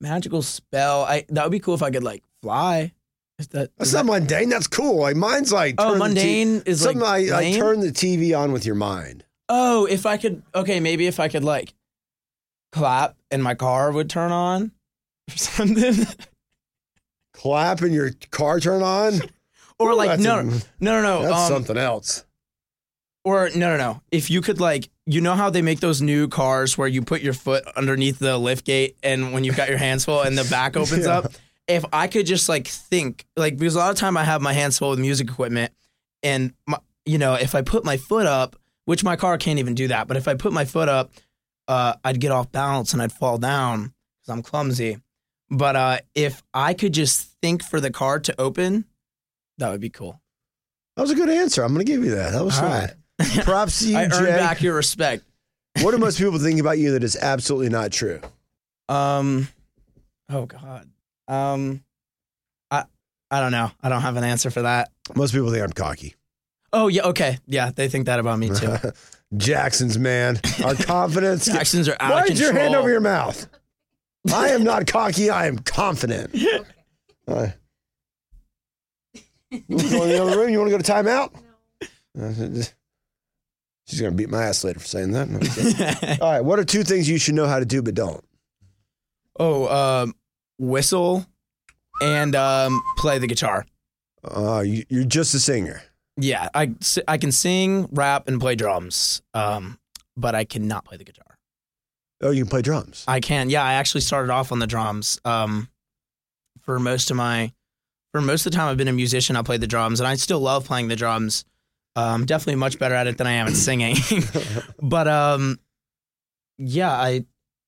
magical spell. I that would be cool if I could like fly. Is that That's is not that- mundane. That's cool. Like mine's like Oh, the T- mundane is like something I, I turn the TV on with your mind. Oh, if I could, okay, maybe if I could like clap and my car would turn on or something. Clap and your car turn on. or Ooh, like, no, a- no, no, no. That's um, something else. Or no, no, no. If you could like, you know how they make those new cars where you put your foot underneath the lift gate and when you've got your hands full and the back opens Yeah. up. If I could just like think, like, because a lot of time I have my hands full with music equipment and my, you know, if I put my foot up, which my car can't even do that, but if I put my foot up, uh, I'd get off balance and I'd fall down because I'm clumsy. But uh, if I could just think for the car to open, that would be cool. That was a good answer. I'm going to give you that. That was All right. Props to you, I earned Jay. back your respect. what do most people think about you that is absolutely not true? Um, oh God. Um, I I don't know. I don't have an answer for that. Most people think I'm cocky. Oh yeah. Okay. Yeah, they think that about me too. Jackson's man. Our confidence. Jackson's are out Why of is control. your hand over your mouth? I am not cocky. I am confident. All right. You want to go in the other room? You want to go to timeout? No. She's going to beat my ass later for saying that. Okay. All right. What are two things you should know how to do but don't? oh, um, whistle and um, play the guitar. Uh, you, you're just a singer. Yeah, I, I can sing, rap, and play drums. Um, but I cannot play the guitar. Oh, you can play drums. I can. Yeah, I actually started off on the drums. Um, for most of my, for most of the time I've been a musician, I played the drums, and I still love playing the drums. Um, definitely much better at it than I am at singing. but um, yeah, I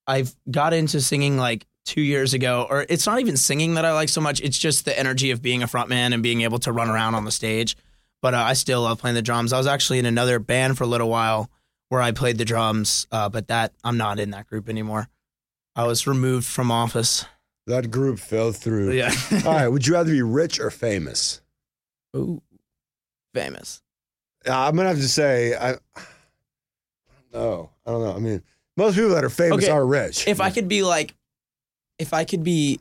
I've got into singing like two years ago, or it's not even singing that I like so much. It's just the energy of being a frontman and being able to run around on the stage. But uh, I still love playing the drums. I was actually in another band for a little while where I played the drums, uh, but that I'm not in that group anymore. I was removed from office. that group fell through. Yeah. All right. Would you rather be rich or famous? Ooh, famous. Uh, I'm gonna have to say I. No, I don't know. I mean, most people that are famous Okay, are rich. If I could be like, if I could be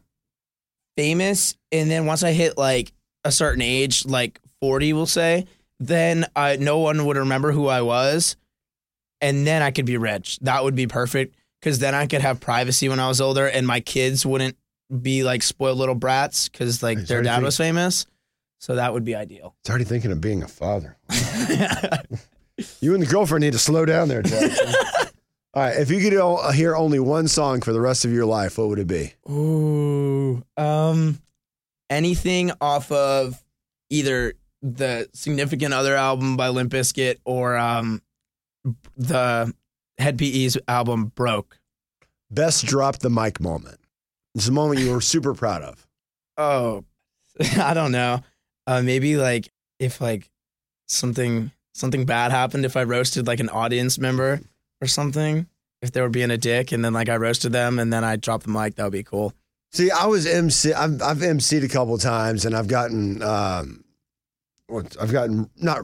famous, and then once I hit like a certain age, like 40, we'll say, then I no one would remember who I was. and then I could be rich. That would be perfect because then I could have privacy when I was older, and my kids wouldn't be like spoiled little brats because like their dad think- was famous. So that would be ideal. It's already thinking of being a father. You and the girlfriend need to slow down there, Jackson. All right, if you could o- hear only one song for the rest of your life, what would it be? Ooh, um, anything off of either the Significant Other album by Limp Bizkit or um the Hed PE's album Broke. Best drop the mic moment. It's a moment you were super proud of. Oh, I don't know. Uh, maybe like if like something something bad happened if I roasted like an audience member or something. If they were being a dick and then like I roasted them and then I dropped the mic, that would be cool. See, I was MC. I've, I've MC'd a couple times, and I've gotten, um, what I've gotten not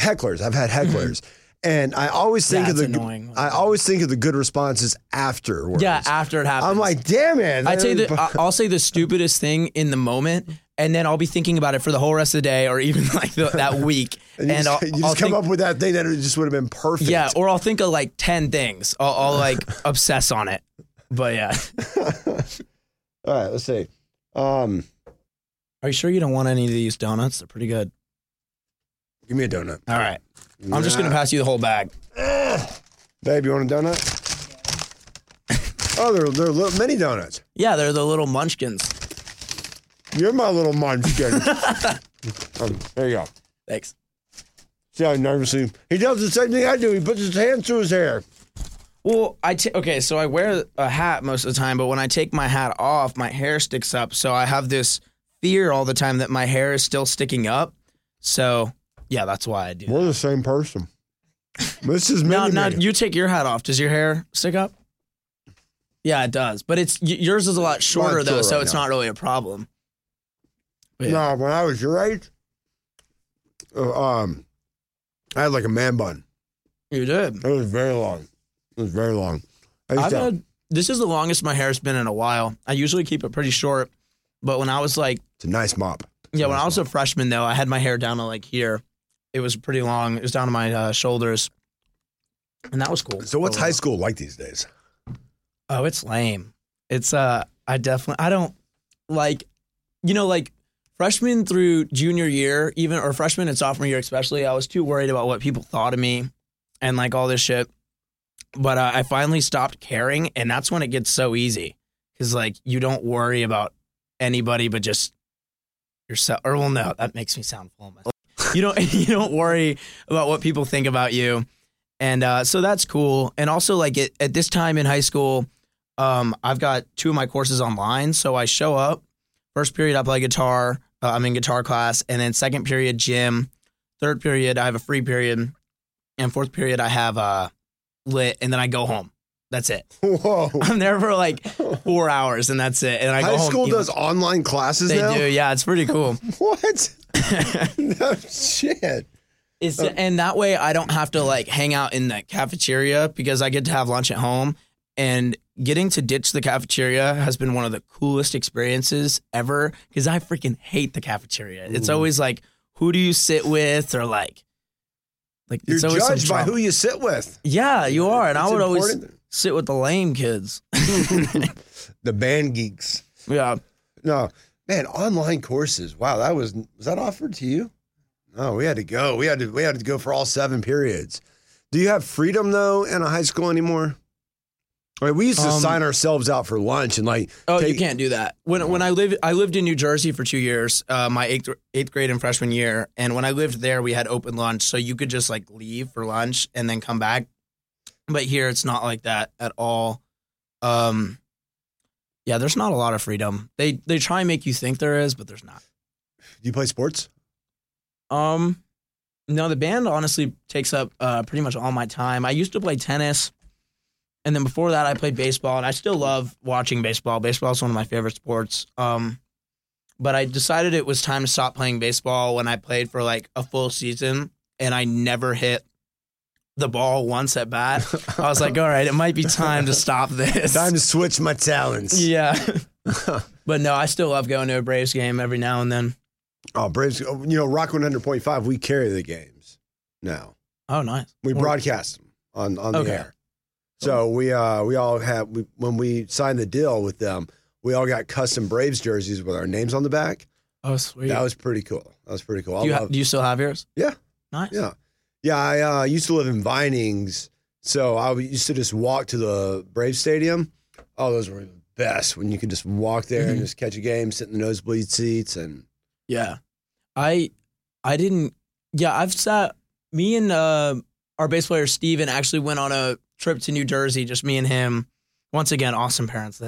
hecklers. I've had hecklers, and I always think That's of the. annoying. I always think of the good responses afterwards. yeah, after it happens. I'm like, damn it! I tell you, the, I'll say the stupidest thing in the moment, and then I'll be thinking about it for the whole rest of the day, or even like the, that week. and you and just, I'll, you just I'll come think, up with that thing that just would have been perfect. yeah, or I'll think of like ten things. I'll, I'll like obsess on it. But yeah, All right, let's see. Um, are you sure you don't want any of these donuts? They're pretty good. give me a donut. All right, I'm just gonna pass you the whole bag. Babe, you want a donut? oh, they're they're little, mini donuts. Yeah, they're the little munchkins. You're my little munchkin. um, there you go. Thanks. See how nervously he does the same thing I do. He puts his hand through his hair. Well, I ta- okay, so I wear a hat most of the time, but when I take my hat off, my hair sticks up. So I have this fear all the time that my hair is still sticking up. So yeah, that's why I do. that. We're the same person. This is Now, now you take your hat off. Does your hair stick up? Yeah, it does. But it's y- yours is a lot shorter though, shorter so right it's now. not really a problem. Yeah. No, when I was your age, uh, um, I had like a man bun. You did. It was very long. It was very long. I to- had this is the longest my hair's been in a while. I usually keep it pretty short, but when I was like it's a nice mop. Yeah, when I was a freshman though, I had my hair down to like here. It was pretty long. It was down to my uh, shoulders, and that was cool. So what's high school like these days? Oh, it's lame. It's uh, I definitely I don't like, you know, like freshman through junior year, even or freshman and sophomore year especially. I was too worried about what people thought of me, and like all this shit. But uh, I finally stopped caring, and that's when it gets so easy because like you don't worry about anybody but just yourself. Or well, no, that makes me sound full. You don't you don't worry about what people think about you, and uh, so that's cool. And also, like at, at this time in high school, um, I've got two of my courses online, so I show up. First period, I play guitar. Uh, I'm in guitar class, and then second period, gym. Third period, I have a free period, and fourth period, I have uh, lit, and then I go home. That's it. Whoa. I'm there for like four hours, and that's it. And I High go home. High school does lunch. online classes They now? do, yeah. It's pretty cool. What? no shit. It's and that way I don't have to like hang out in the cafeteria because I get to have lunch at home. And getting to ditch the cafeteria has been one of the coolest experiences ever because I freaking hate the cafeteria. It's always like, who do you sit with, or like, like You're it's always some judged by who you sit with. Yeah, you are, and I It's would always sit with the lame kids. The band geeks. yeah, No, man, online courses. Wow, that was was that offered to you? No, we had to go. We had to we had to go for all seven periods. Do you have freedom though in a high school anymore? Mean, we used to Um, sign ourselves out for lunch and like Oh, take- you can't do that. When when I lived I lived in New Jersey for two years, uh, my eighth eighth grade and freshman year, and when I lived there, we had open lunch, so you could just like leave for lunch and then come back. But here, it's not like that at all. Um, yeah, there's not a lot of freedom. They they try and make you think there is, but there's not. Do you play sports? Um, no, the band honestly takes up uh, pretty much all my time. I used to play tennis, and then before that, I played baseball, and I still love watching baseball. Baseball is one of my favorite sports. Um, but I decided it was time to stop playing baseball when I played for like a full season, and I never hit the ball once at bat. I was like, all right, it might be time to stop this. Time to switch my talents. yeah. but no, I still love going to a Braves game every now and then. Oh, Braves! You know, Rock one hundred point five. We carry the games now. Oh, nice. We broadcast them on on the Okay. air. So we uh we all have we, when we signed the deal with them, we all got custom Braves jerseys with our names on the back. Oh, sweet. That was pretty cool. That was pretty cool. Do, you ha- do you still have yours? Yeah. Nice. Yeah. Yeah, I uh, used to live in Vinings, so I used to just walk to the Brave Stadium. Oh, those were the best when you could just walk there and Mhm. just catch a game, sit in the nosebleed seats, and Yeah. I I didn't yeah, I've sat me and uh our bass player Steven actually went on a trip to New Jersey, just me and him. Once again, awesome parents.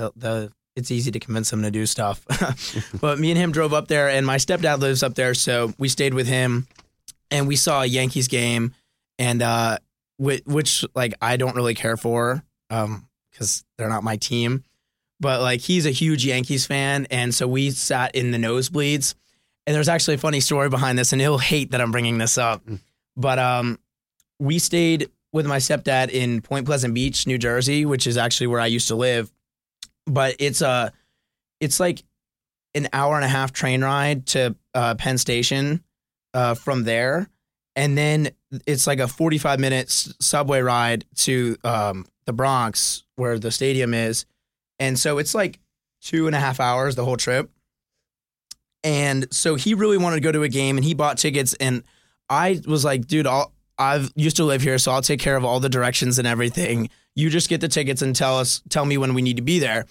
It's easy to convince them to do stuff. but me and him drove up there and my stepdad lives up there, so we stayed with him and we saw a Yankees game and uh which, which like I don't really care for um cuz they're not my team. But like he's a huge Yankees fan and so we sat in the nosebleeds and there's actually a funny story behind this, and he'll hate that I'm bringing this up. But um, we stayed with my stepdad in Point Pleasant Beach, New Jersey, which is actually where I used to live. But it's a, it's like an hour and a half train ride to uh, Penn Station uh, from there, and then it's like a 45 minute s- subway ride to um, the Bronx where the stadium is, and so it's like two and a half hours the whole trip. And so he really wanted to go to a game and he bought tickets. And I was like, dude, I'll, I've used to live here, so I'll take care of all the directions and everything. You just get the tickets and tell us, tell me when we need to be there.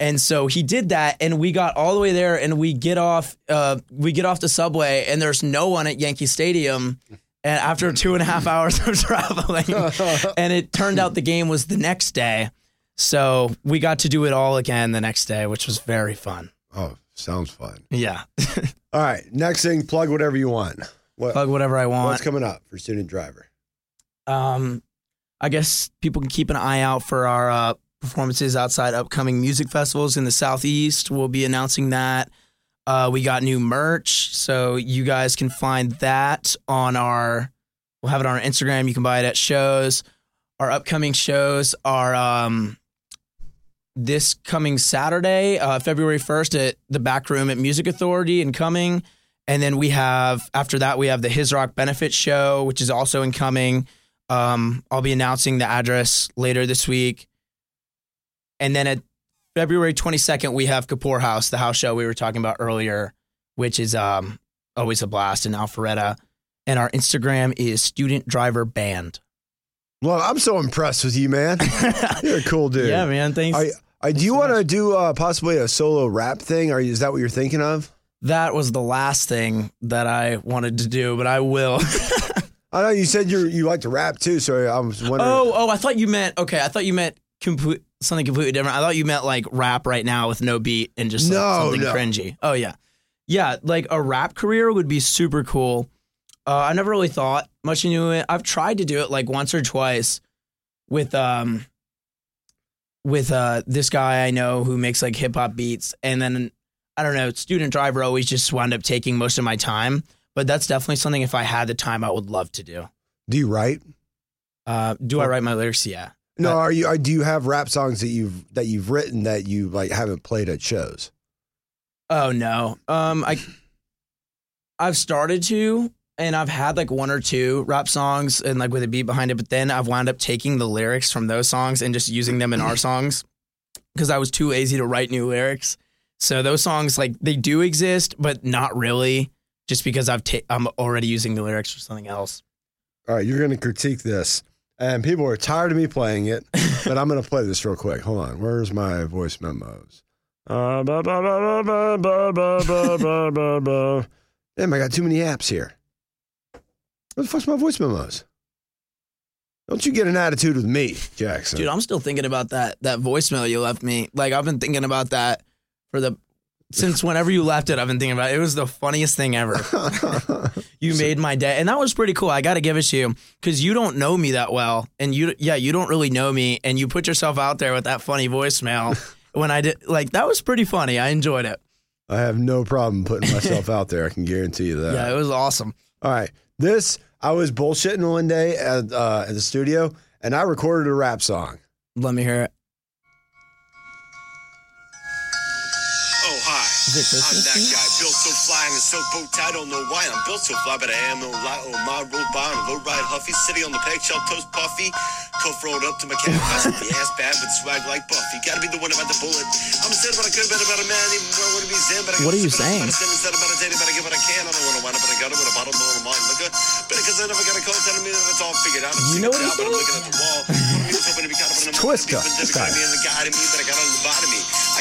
And so he did that, and we got all the way there, and we get off, uh, we get off the subway, and there's no one at Yankee Stadium. And after two and a half hours of traveling, and it turned out the game was the next day, so we got to do it all again the next day, which was very fun. oh, sounds fun. Yeah, All right, next thing, plug whatever you want. What, plug whatever I want. what's coming up for student driver? um, I guess people can keep an eye out for our uh, performances outside upcoming music festivals in the southeast. We'll be announcing that. Uh, we got new merch, so you guys can find that on our. We'll have it on our Instagram. You can buy it at shows. Our upcoming shows are um, this coming Saturday, uh, February first, at the back room at Music Authority in Cumming. And then we have after that we have the His Rock Benefit Show, which is also incoming. Um, I'll be announcing the address later this week. And then at February 22nd, we have Kapoor House, the house show we were talking about earlier, which is um, always a blast in Alpharetta. And our Instagram is Student Driver Band. Well, I'm so impressed with you, man. You're a cool dude. Yeah, man. Thanks. I, I, do you want to do uh, possibly a solo rap thing? Or is that what you're thinking of? That was the last thing that I wanted to do, but I will. I know you said you you like to rap too, so I was wondering. oh, oh, I thought you meant okay. I thought you meant complete, something completely different. I thought you meant like rap right now with no beat and just like, No, something no. cringy. Oh yeah, yeah. Like a rap career would be super cool. Uh, I never really thought much into it. I've tried to do it like once or twice with um with uh this guy I know who makes like hip hop beats, and then I don't know. Student driver always just wound up taking most of my time. But that's definitely something if I had the time, I would love to do. do you write? Uh, do I write my lyrics? Yeah. No, Uh, are you? Are, do you have rap songs that you've that you've written that you like haven't played at shows? Oh no. Um, I I've started to, and I've had like one or two rap songs and like with a beat behind it, but then I've wound up taking the lyrics from those songs and just using them in our songs because I was too lazy to write new lyrics. So those songs like they do exist, but not really, just because I've ta- I'm already using the lyrics for something else. All right, you're gonna critique this, and people are tired of me playing it, but I'm gonna play this real quick. Hold on, where's my voice memos? Damn, I got too many apps here. Where the fuck's my voice memos? Don't you get an attitude with me, Jackson? Dude, I'm still thinking about that that voicemail you left me. Like I've been thinking about that for the since whenever you left it, I've been thinking about it. It was the funniest thing ever. You made my day, and that was pretty cool. I got to give it to you because you don't know me that well, and you yeah you don't really know me, and you put yourself out there with that funny voicemail. when I did like that was pretty funny. I enjoyed it. I have no problem putting myself out there. I can guarantee you that. Yeah, it was awesome. All right. This, I was bullshitting one day at, uh, at the studio and I recorded a rap song. Let me hear it. Is it I'm that guy built so fly in so bow tie, don't know why I'm built so fly, but I am no lie. Oh my road by on a low ride huffy, city on the peg shell toast puffy. Cuff rolled up to my canvas, the ass bad with swag like Buffy. Gotta be the one about the bullet. I'm said about a good, better about a man, even more I wanna be zen, but I What are you but I- saying? but I said about a dating, but I give what I can. I don't wanna wind up, but I got it with a bottle of mine liquor. But because I never got a call telling me that it's all figured out. I'm You know what he's but I'm looking at the wall. I'm just hoping to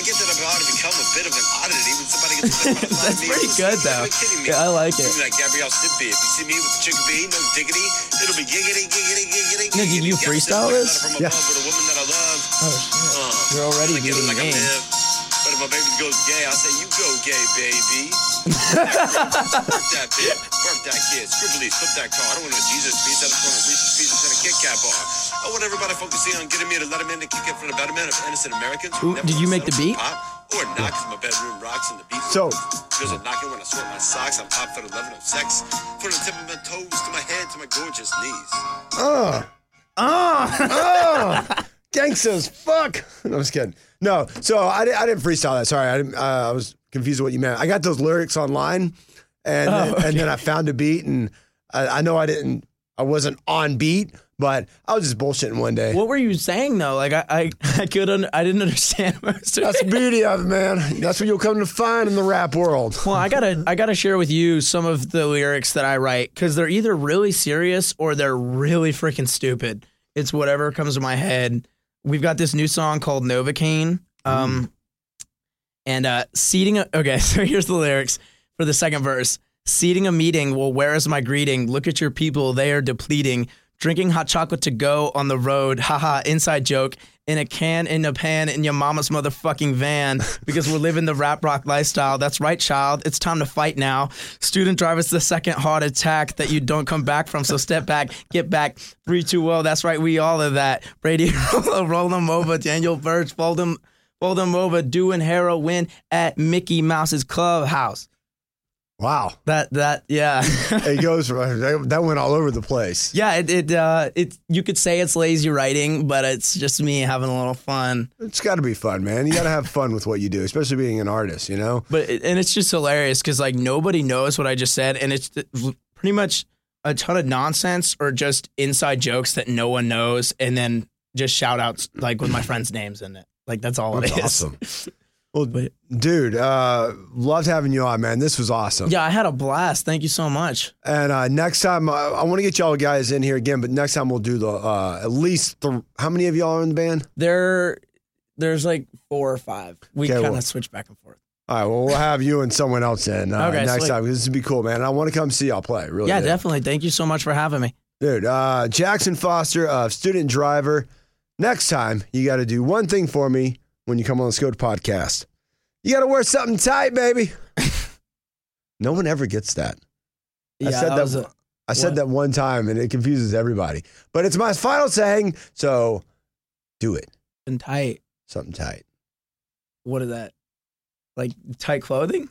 be caught up in a Twista. Pandemic Okay. might be in the guide of me, but I got on the bottom of me. I get that I'm about to become a bit of an oddity when somebody gets a lot That's of pretty good, though. Are you kidding me? Yeah, I like it. Like Gabrielle Stimpy. If you see me with the chicken bee, no diggity, it'll be giggity, giggity, giggity. Nick, did you freestyle this? Yeah. With a woman that I love. Oh shit. Uh, You're already beating like me. But if my baby goes gay, I say, you go gay, baby. Birth that bitch. Birth that kid. Screw police. Flip that car. I don't want no Jesus piece. I just want a Reese's Pieces and a Kit Kat bar. I want everybody focusing on getting me to let him in to kick it for the betterment of innocent Americans. who Ooh, did you make the beat? Or not, because my bedroom rocks and the beat. So- There's a knocking when I sweat my socks. I'm top for 11 of sex. From the tip of my toes to my head to my gorgeous knees. Uh, uh, gangsta as fuck. No, I'm just kidding. No, so I, I didn't freestyle that. Sorry, I, didn't, uh, I was confused with what you meant. I got those lyrics online, and Oh, then, and then I found a beat, and I, I know I didn't, I wasn't on beat, but I was just bullshitting one day. What were you saying though? Like I, I, I couldn't, I didn't understand most of That's the beauty of it, man. That's what you'll come to find in the rap world. Well, I gotta, I gotta share with you some of the lyrics that I write because they're either really serious or they're really freaking stupid. It's whatever comes to my head. We've got this new song called Novocaine. Um, and uh, seating. A, okay, so here's the lyrics for the second verse. Seating a meeting. Well, where is my greeting? Look at your people; they are depleting. Drinking hot chocolate to go on the road. Haha, inside joke. In a can, in a pan, in your mama's motherfucking van. Because we're living the rap rock lifestyle. That's right, child. It's time to fight now. Student driver's the second heart attack that you don't come back from. So step back, get back. Three, two, well. That's right. We all are that. Brady, roll, roll them over. Daniel Birch, fold them, fold them over. Doing heroin at Mickey Mouse's clubhouse. Wow. That that yeah. It goes, that that went all over the place. Yeah, it it uh it you could say it's lazy writing, but it's just me having a little fun. It's got to be fun, man. You got to have fun with what you do, especially being an artist, you know? But and it's just hilarious because like nobody knows what I just said, and it's pretty much a ton of nonsense or just inside jokes that no one knows, and then just shout outs like with my friends' names in it. Like that's all That's it is. awesome. Well, But- dude, uh, loved having you on, man. This was awesome. Yeah, I had a blast. Thank you so much. And uh, next time, uh, I want to get y'all guys in here again, but next time we'll do the uh, at least the. How many of y'all are in the band? There, there's like four or five. We kind of well- switch back and forth. All right, well, we'll have you and someone else in uh, Okay, next sweet. time. This would be cool, man. I want to come see y'all play. Really, Yeah, do. definitely. Thank you so much for having me. dude. Uh, Jackson Foster, uh, student driver. Next time, you got to do one thing for me when you come on the Scoped podcast. You got to wear something tight, baby. no one ever gets that. I said that. was a- I said what? that one time, and it confuses everybody. But it's my final saying, so do it. and tight. Something tight. What is that? Like tight clothing?